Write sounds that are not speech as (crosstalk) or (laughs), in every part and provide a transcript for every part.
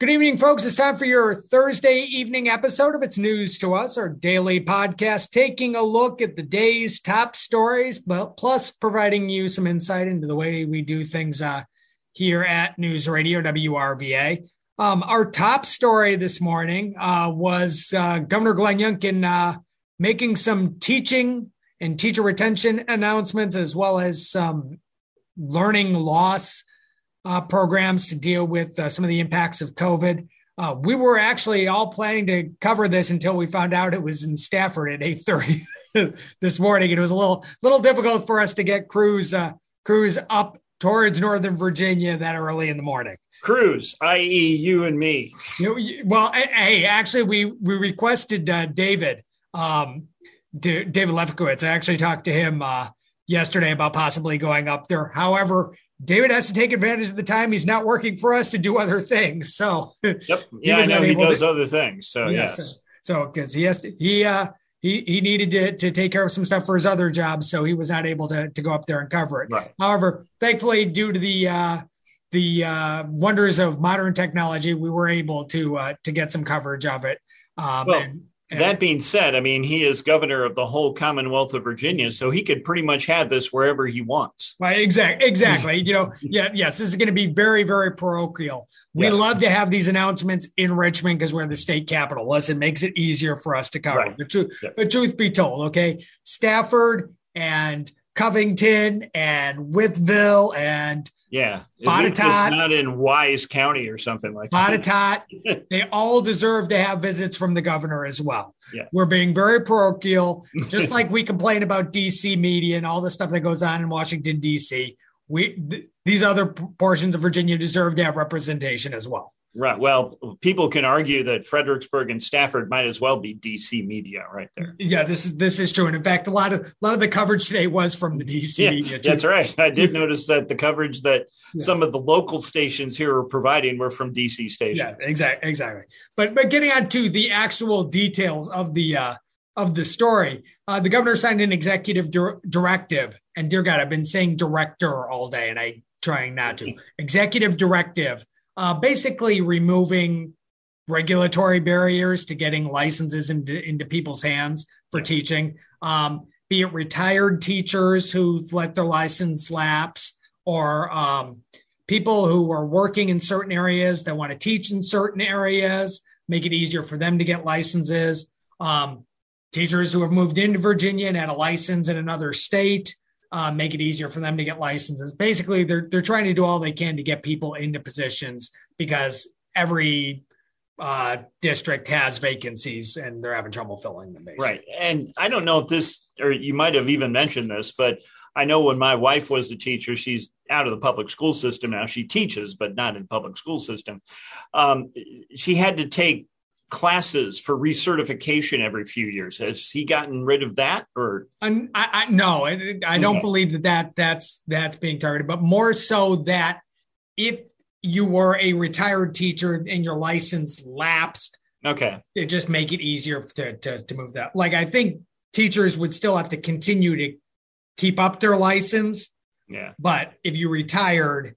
Good evening, folks. It's time for your Thursday evening episode of It's News to Us, our daily podcast, taking a look at the day's top stories, but plus providing you some insight into the way we do things uh, here at News Radio WRVA. Um, our top story this morning uh, was uh, Governor Glenn Youngkin uh, making some teaching and teacher retention announcements, as well as some learning loss uh, programs to deal with uh, some of the impacts of COVID. Uh, we were actually all planning to cover this until we found out it was in Stafford at 8:30 (laughs) this morning. It was a little little difficult for us to get crews uh, crews up towards Northern Virginia that early in the morning. Crews, i.e., you and me. You, well, hey, actually, we we requested uh, David um, David Lefkowitz. I actually talked to him uh, yesterday about possibly going up there. However, David has to take advantage of the time he's not working for us to do other things. So, yep, (laughs) yeah, I know he does to, other things. So, yes, yes. so because he has to, he uh, he he needed to to take care of some stuff for his other job, so he was not able to to go up there and cover it. Right. However, thankfully, due to the uh, the uh, wonders of modern technology, we were able to uh, to get some coverage of it. Um, well, and, that being said, I mean, he is governor of the whole Commonwealth of Virginia, so he could pretty much have this wherever he wants. Right, exactly. Exactly. you know, (laughs) yeah, yes, this is going to be very, very parochial. We yes. love to have these announcements in Richmond because we're the state capital. Listen, it makes it easier for us to cover. Right. But, truth, yeah. but truth be told, okay, Stafford and Covington and Wytheville and yeah. Botetourt. not in Wise County or something like Botetourt. that. (laughs) they all deserve to have visits from the governor as well. Yeah. We're being very parochial, (laughs) just like we complain about DC media and all the stuff that goes on in Washington, DC. We th- these other portions of Virginia deserve to have representation as well. Right. Well, people can argue that Fredericksburg and Stafford might as well be DC media right there. Yeah, this is this is true. And in fact, a lot of a lot of the coverage today was from the DC yeah, media. Too. That's right. I did notice that the coverage that some of the local stations here are providing were from DC stations. Yeah, exactly, exactly. But but getting on to the actual details of the uh, of the story, uh, the governor signed an executive dir- directive, and dear God, I've been saying director all day, and I trying not to. (laughs) executive directive uh, basically removing regulatory barriers to getting licenses into, into people's hands for teaching, um, be it retired teachers who've let their license lapse or um, people who are working in certain areas that want to teach in certain areas, make it easier for them to get licenses. Um, teachers who have moved into Virginia and had a license in another state uh, make it easier for them to get licenses. Basically, they're they're trying to do all they can to get people into positions because every uh, district has vacancies and they're having trouble filling them. Basically. Right, and I don't know if this or you might have even mentioned this, but I know when my wife was a teacher, she's out of the public school system now. She teaches, but not in public school system. Um, she had to take classes for recertification every few years. Has he gotten rid of that, or I, I, no? I, I don't okay. believe that, that that's that's being targeted, but more so that if you were a retired teacher and your license lapsed, okay, it just make it easier to to, to move that. Like I think teachers would still have to continue to keep up their license. Yeah, but if you retired,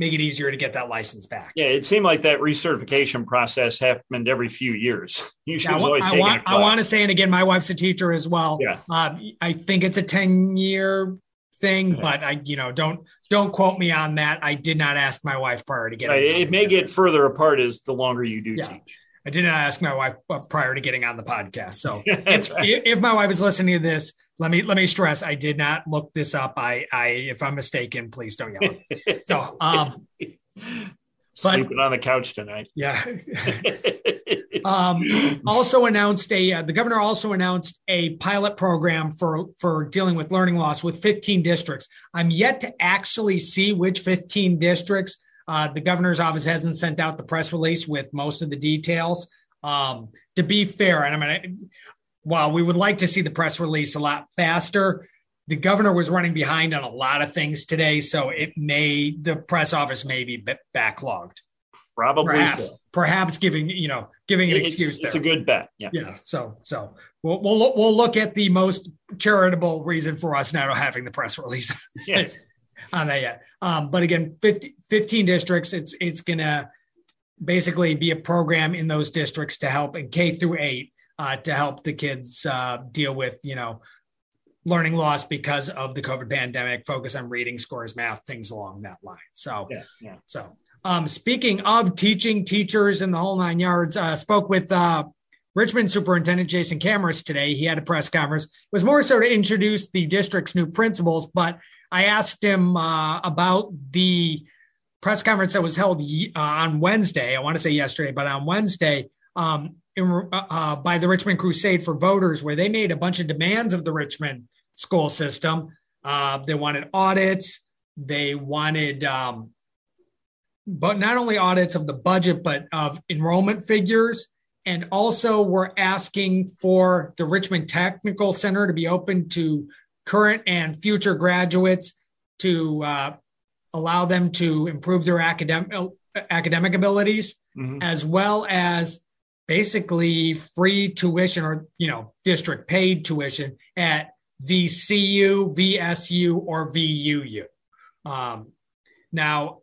make it easier to get that license back. Yeah, it seemed like that recertification process happened every few years. (laughs) You should yeah, always I, want, I want to say, and again, my wife's a teacher as well. Yeah, uh, I think it's a ten year thing, yeah. but I, you know, don't don't quote me on that. I did not ask my wife prior to getting. Right. It may get further apart as the longer you do yeah. teach. I did not ask my wife uh, prior to getting on the podcast. So (laughs) if, if my wife is listening to this, let me let me stress I did not look this up. I I if I'm mistaken, please don't yell. so um (laughs) sleeping but, on the couch tonight. (laughs) Yeah. um, also announced a uh, the governor also announced a pilot program for for dealing with learning loss with 15 districts. I'm yet to actually see which 15 districts Uh, the governor's office hasn't sent out the press release with most of the details. Um, to be fair, and I mean, while we would like to see the press release a lot faster, the governor was running behind on a lot of things today, so it may the press office may be backlogged. Probably, perhaps, so. perhaps giving you know giving an it's, excuse. It's there. a good bet. Yeah, yeah. So, so we'll we'll we'll look at the most charitable reason for us not having the press release. Yes. (laughs) on that yet. Um, but again, 50, 15 districts. It's it's gonna basically be a program in those districts to help in K through eight uh, to help the kids uh, deal with you know learning loss because of the COVID pandemic. Focus on reading, scores, math, things along that line. So yeah, yeah. So um, speaking of teaching teachers in the whole nine yards, uh, spoke with uh, Richmond Superintendent Jason Kamras today. He had a press conference. It was more so to introduce the district's new principals, but I asked him uh, about the press conference that was held uh, on Wednesday. I want to say yesterday, but on Wednesday um, in, uh, uh, by the Richmond Crusade for Voters, where they made a bunch of demands of the Richmond school system. Uh, they wanted audits. They wanted, um, but not only audits of the budget, but of enrollment figures. And also, we're asking for the Richmond Technical Center to be open to current and future graduates to uh, allow them to improve their academic academic abilities, mm-hmm. as well as basically free tuition or you know district paid tuition at VCU, VSU, or VUU. Um, now,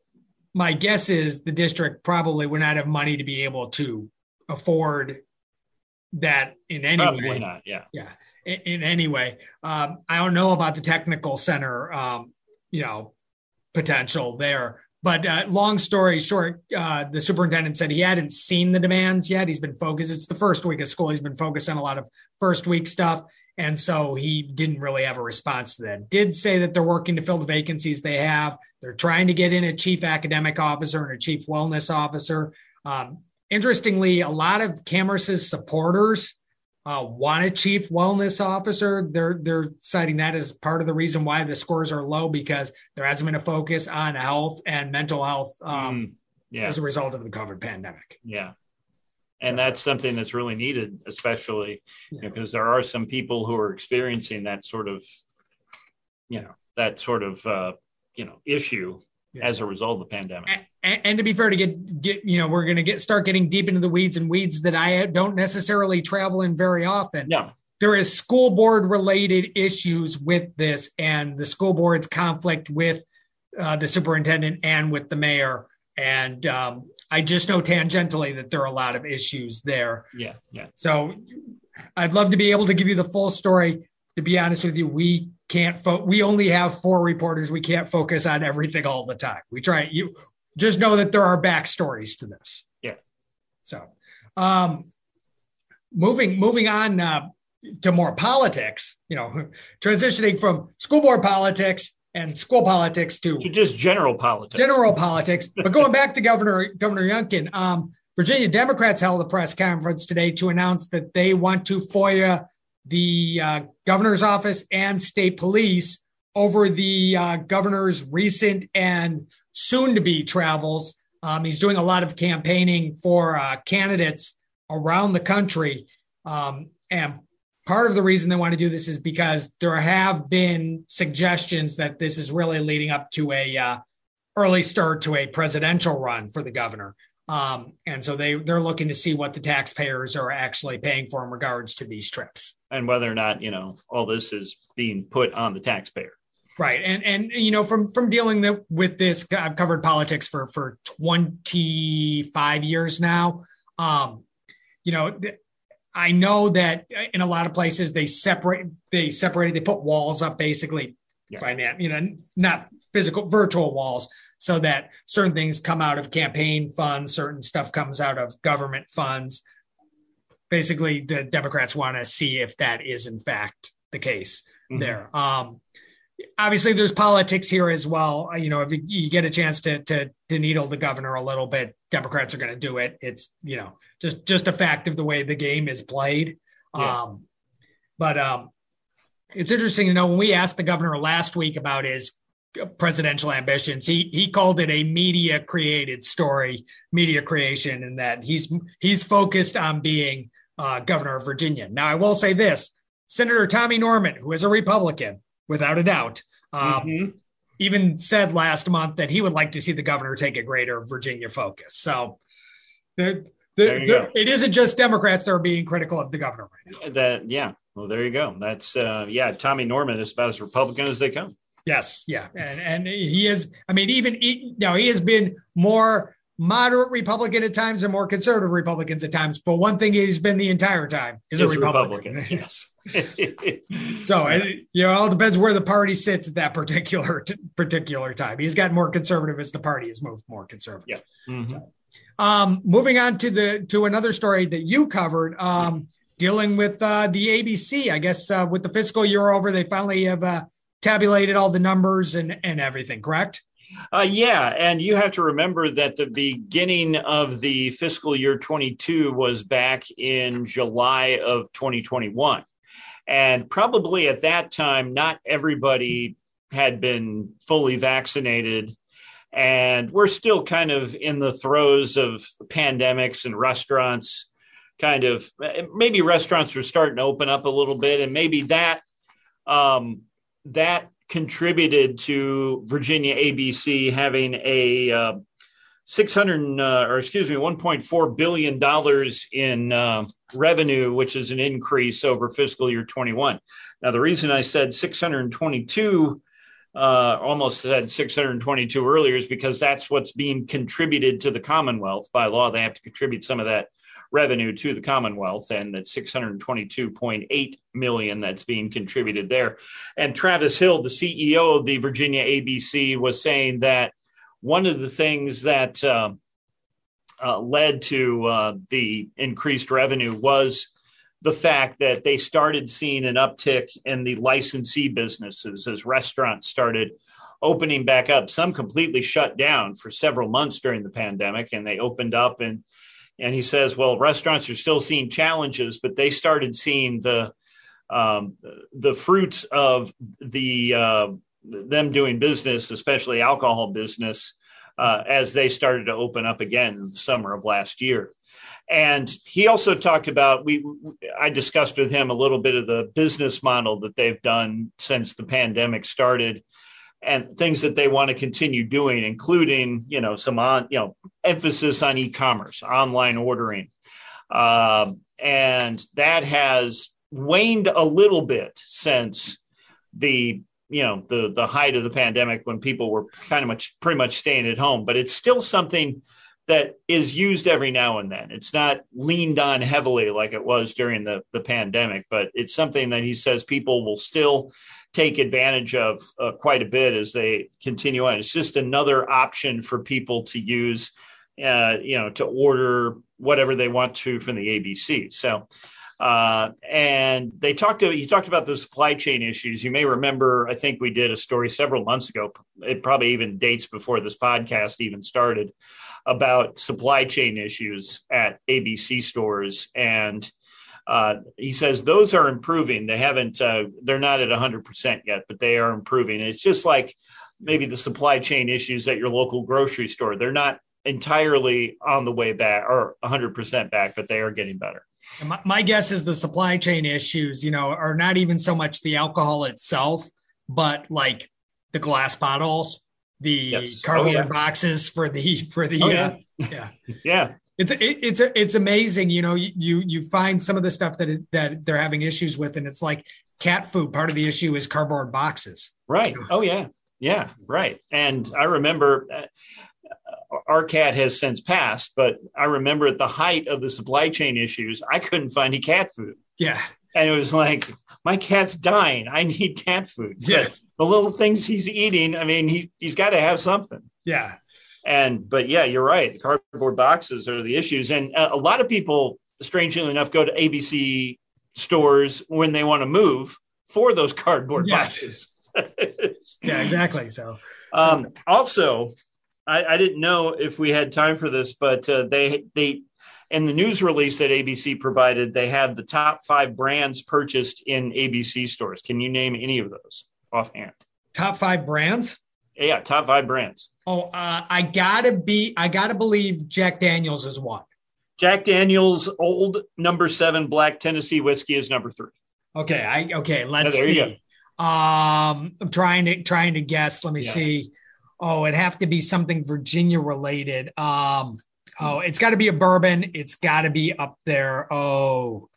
my guess is the district probably would not have money to be able to afford that in any probably way. not. Yeah. Yeah in, in any way. Um, I don't know about the technical center, um, you know, potential there. But uh, long story short, uh, the superintendent said he hadn't seen the demands yet. He's been focused. It's the first week of school. He's been focused on a lot of first week stuff. And so he didn't really have a response to that. Did say that they're working to fill the vacancies they have. They're trying to get in a chief academic officer and a chief wellness officer. Um, interestingly, a lot of Kamras's supporters uh, want a chief wellness officer. They're they're citing that as part of the reason why the scores are low because there hasn't been a focus on health and mental health um, mm, yeah. as a result of the COVID pandemic. Yeah, and so, that's something that's really needed, especially yeah. because there are some people who are experiencing that sort of, you know, that sort of uh, you know issue yeah. as a result of the pandemic. And, and, to be fair, to get get you know, we're going to get start getting deep into the weeds and weeds that I don't necessarily travel in very often. Yeah. There is school board related issues with this, and the school board's conflict with uh, the superintendent and with the mayor. And um, I just know tangentially that there are a lot of issues there. Yeah, yeah. So I'd love to be able to give you the full story. To be honest with you, we can't fo- we only have four reporters. We can't focus on everything all the time. We try you just know that there are backstories to this. Yeah. So um moving moving on uh, to more politics you know (laughs) transitioning from school board politics and school politics to, to just general politics. general politics but going back to governor governor youngkin um virginia democrats held a press conference today to announce that they want to foia the uh, governor's office and state police over the uh, governor's recent and soon to be travels. Um, he's doing a lot of campaigning for uh, candidates around the country. Um, and part of the reason they want to do this is because there have been suggestions that this is really leading up to a uh, early start to a presidential run for the governor. Um, and so they they're looking to see what the taxpayers are actually paying for in regards to these trips. And whether or not you know all this is being put on the taxpayer. Right. And and you know from from dealing with this i've covered politics for for 25 years now. Um you know i know that in a lot of places they separate they separated they put walls up basically. Yeah. finance you know not physical virtual walls so that certain things come out of campaign funds certain stuff comes out of government funds basically the Democrats want to see if that is in fact the case mm-hmm. there. Um, obviously, there's politics here as well. Uh, you know, if you get a chance to to to needle the governor a little bit, Democrats are going to do it. It's you know just just a fact of the way the game is played. Yeah. Um, but um, it's interesting to know when we asked the governor last week about his presidential ambitions. He he called it a media created story, media creation, and that he's he's focused on being uh, governor of Virginia. Now, I will say this: Senator Tommy Norment, who is a Republican, without a doubt, um, mm-hmm. even said last month that he would like to see the governor take a greater Virginia focus. So. The, the, the, it isn't just Democrats that are being critical of the governor right now. That yeah, well, there you go. That's uh, yeah. Tommy Norment is about as Republican as they come. Yes, yeah, and and he is. I mean, even he, know, he has been more moderate Republican at times and more conservative Republicans at times. But one thing he's been the entire time is, a Republican. Republican. Yes. (laughs) so it, you know, it all depends where the party sits at that particular t- particular time. He's got more conservative as the party has moved more conservative. Yeah. Mm-hmm. So, um, moving on to the to another story that you covered. Um, dealing with uh, the ABC, I guess uh, with the fiscal year over, they finally have uh, tabulated all the numbers and, and everything, correct? Uh, yeah, and you have to remember that the beginning of the fiscal year 22 was back in July of 2021. And probably at that time, not everybody had been fully vaccinated. And we're still kind of in the throes of pandemics and restaurants kind of maybe restaurants are starting to open up a little bit. And maybe that um, that contributed to Virginia ABC having a uh, 600 uh, or excuse me 1.4 billion dollars in uh, revenue which is an increase over fiscal year 21 now the reason i said 622 uh, almost said 622 earlier is because that's what's being contributed to the commonwealth. By law they have to contribute some of that revenue to the Commonwealth, and that 622.8 million that's being contributed there. And Travis Hill, the CEO of the Virginia ABC, was saying that one of the things that uh, uh, led to uh, the increased revenue was the fact that they started seeing an uptick in the licensee businesses as restaurants started opening back up. Some completely shut down for several months during the pandemic, and they opened up and and he says, well, restaurants are still seeing challenges, but they started seeing the um, the fruits of the uh, them doing business, especially alcohol business, uh, as they started to open up again in the summer of last year. And he also talked about we I discussed with him a little bit of the business model that they've done since the pandemic started and things that they want to continue doing, including, you know, some on, you know, emphasis on e-commerce, online ordering. Um, and that has waned a little bit since the you know the the height of the pandemic when people were kind of much pretty much staying at home but it's still something that is used every now and then it's not leaned on heavily like it was during the the pandemic but it's something that he says people will still take advantage of uh, quite a bit as they continue on. It's just another option for people to use, uh, you know, to order whatever they want to from the ABC. So, uh, and they talked to, you talked about the supply chain issues. You may remember, I think we did a story several months ago. It probably even dates before this podcast even started about supply chain issues at ABC stores and uh, he says those are improving. They haven't, uh, they're not at 100% yet, but they are improving. It's just like maybe the supply chain issues at your local grocery store. They're not entirely on the way back or 100% back, but they are getting better. My, my guess is the supply chain issues, you know, are not even so much the alcohol itself, but like the glass bottles, the yes. cardboard oh, yeah. boxes for the for the oh, yeah. Uh, yeah yeah (laughs) it's it, it's it's amazing you know you you find some of the stuff that that they're having issues with and it's like cat food. Part of the issue is cardboard boxes. Right. Oh yeah. Yeah right. And i remember uh, our cat has since passed but i remember at the height of the supply chain issues i couldn't find any cat food. Yeah. And it was like my cat's dying. I need cat food. Yes. the little things he's eating i mean he, he's got to have something. Yeah and but yeah, you're right. The cardboard boxes are the issues, and a lot of people, strangely enough, go to ABC stores when they want to move for those cardboard yes. boxes. (laughs) yeah, exactly. So, um, also, I, I, didn't know if we had time for this, but uh, they they in the news release that ABC provided, they have the top five brands purchased in ABC stores. Can you name any of those offhand? Top five brands? Yeah, top five brands. Oh, uh, I gotta be. I gotta believe Jack Daniels is one. Jack Daniels Old Number Seven Black Tennessee Whiskey is number three. Okay, I okay. Let's there you see. Um, I'm trying to trying to guess. Let me Yeah. see. Oh, it'd have to be something Virginia related. Um, oh, it's got to be a bourbon. It's got to be up there. Oh,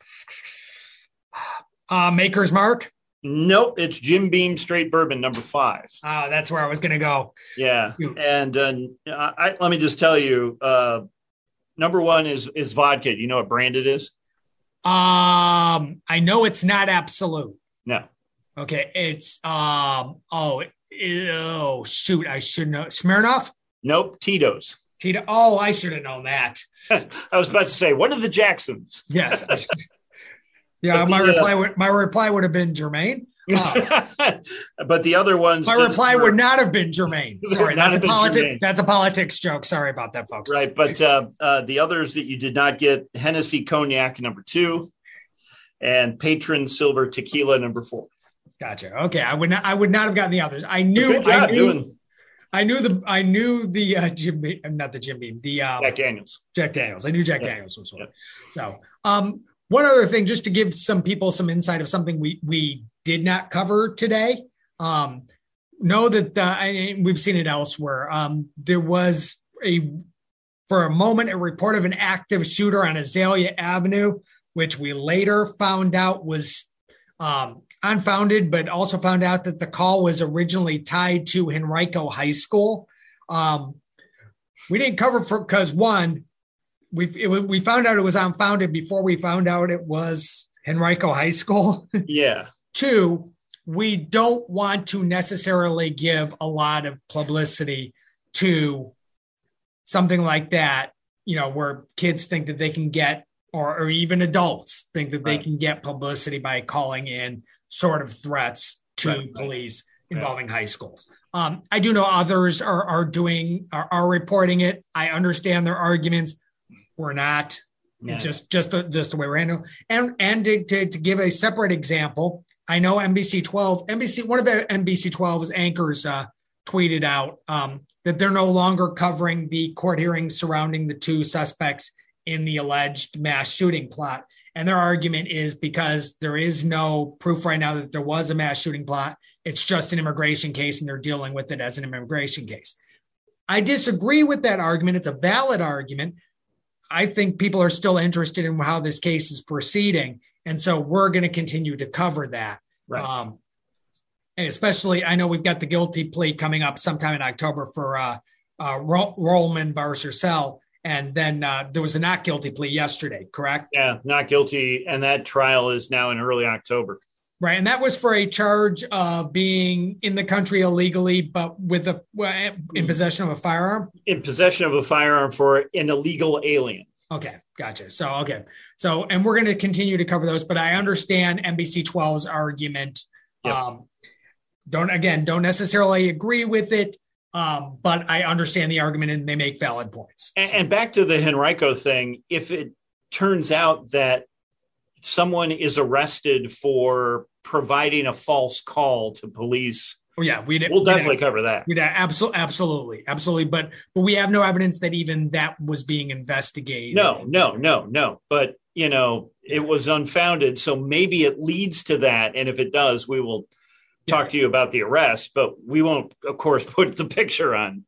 uh, Maker's Mark. Nope, it's Jim Beam Straight Bourbon number five. Oh, that's where I was gonna go. Yeah, and uh, I, let me just tell you, uh, number one is is vodka. Do you know what brand it is? Um, I know it's not Absolut. No, Okay, it's um. Oh, oh shoot! I should know Smirnoff. nope, Tito's. Tito. Oh, I should have known that. (laughs) I was about to say one of the Jacksons. Yes. (laughs) Yeah, But my the, uh, reply would my reply would have been Jermaine. (laughs) but the other ones, My reply for- would not have been Jermaine. (laughs) Sorry, that's a have politics. That's a politics joke. Sorry about that, folks. right. But uh, uh, the others that you did not get: Hennessy Cognac number two, and Patron Silver Tequila number four. Gotcha. Okay, I would not. I would not have gotten the others. I knew. I knew. doing I knew the. I knew the uh, Jim. Beam- Not the Jim Beam. The um, Jack Daniels. Jack Daniels. I knew Jack Yeah. Daniels was one. Yeah. So, um, one other thing, just to give some people some insight of something we we did not cover today. Um, know that uh, and we've seen it elsewhere. Um, there was a for a moment a report of an active shooter on Azalea Avenue, which we later found out was um, unfounded, but also found out that the call was originally tied to Henrico High School. Um, we didn't cover for because one, we it, we found out it was unfounded before we found out it was Henrico High School. (laughs) Yeah. Two, we don't want to necessarily give a lot of publicity to something like that, you know, where kids think that they can get, or, or even adults think that they can get publicity by calling in sort of threats to Right, right. police involving high schools. Um, I do know others are, are doing, are, are reporting it. I understand their arguments. We're not. Just just the, just the way we're handling. And and to, to, to give a separate example, I know NBC 12, NBC one of the NBC 12's anchors uh, tweeted out um, that they're no longer covering the court hearings surrounding the two suspects in the alleged mass shooting plot. And their argument is because there is no proof right now that there was a mass shooting plot. It's just an immigration case, and they're dealing with it as an immigration case. I disagree with that argument. It's a valid argument. I think people are still interested in how this case is proceeding. And so we're going to continue to cover that. Right. Um, especially, I know we've got the guilty plea coming up sometime in October for uh, uh, Ro- Rolman Balcarcel. And then uh, there was a not guilty plea yesterday, correct? Yeah, not guilty. And that trial is now in early October. Right. And that was for a charge of being in the country illegally, but with a in possession of a firearm. In possession of a firearm for an illegal alien. Okay, gotcha. So okay, so and we're going to continue to cover those, but I understand NBC 12's argument. Yep. Um, don't again, don't necessarily agree with it, um, but I understand the argument and they make valid points. And, and back to the Henrico thing, if it turns out that someone is arrested for providing a false call to police, oh yeah, we we'll definitely cover that. We absolutely, absolutely, absolutely. But but we have no evidence that even that was being investigated. No, no, no, no. But you know, it was unfounded. So maybe it leads to that. And if it does, we will talk to you about the arrest, but we won't, of course, (laughs) put the picture on,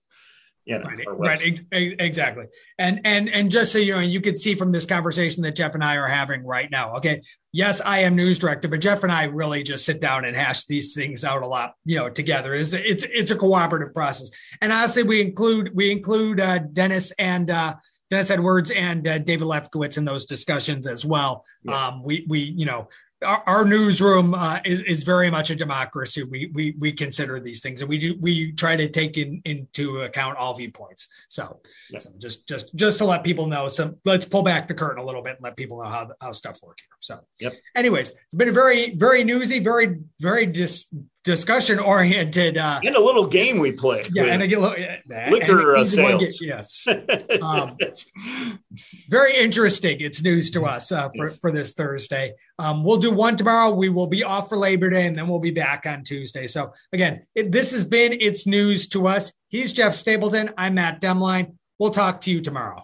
you know, Right, right, ex- ex- exactly. And and and just so you know, you can see from this conversation that Jeff and I are having right now. Okay, yes, I am news director, but Jeff and I really just sit down and hash these things out a lot, you know, together. It's it's it's a cooperative process. And honestly, we include we include uh, Dennis and uh, Dennis Edwards and uh, David Lefkowitz in those discussions as well. Yeah. Um, we we you know. Our, our newsroom uh, is, is very much a democracy. We, we we consider these things, and we do we try to take in, into account all viewpoints. So, Yeah. so just just just to let people know. So let's pull back the curtain a little bit and let people know how how stuff work here. So, Yep. Anyways, it's been a very very newsy, very very just discussion oriented uh and a little game we played. yeah and a little liquor uh, sales. Get, yes. (laughs) Um, very interesting. It's news to us uh, for, for this thursday. Um, we'll do one tomorrow. We will be off for labor day and then we'll be back on tuesday. So again it, this has been it's news to us. He's jeff stapleton. I'm matt demlein. We'll talk to you tomorrow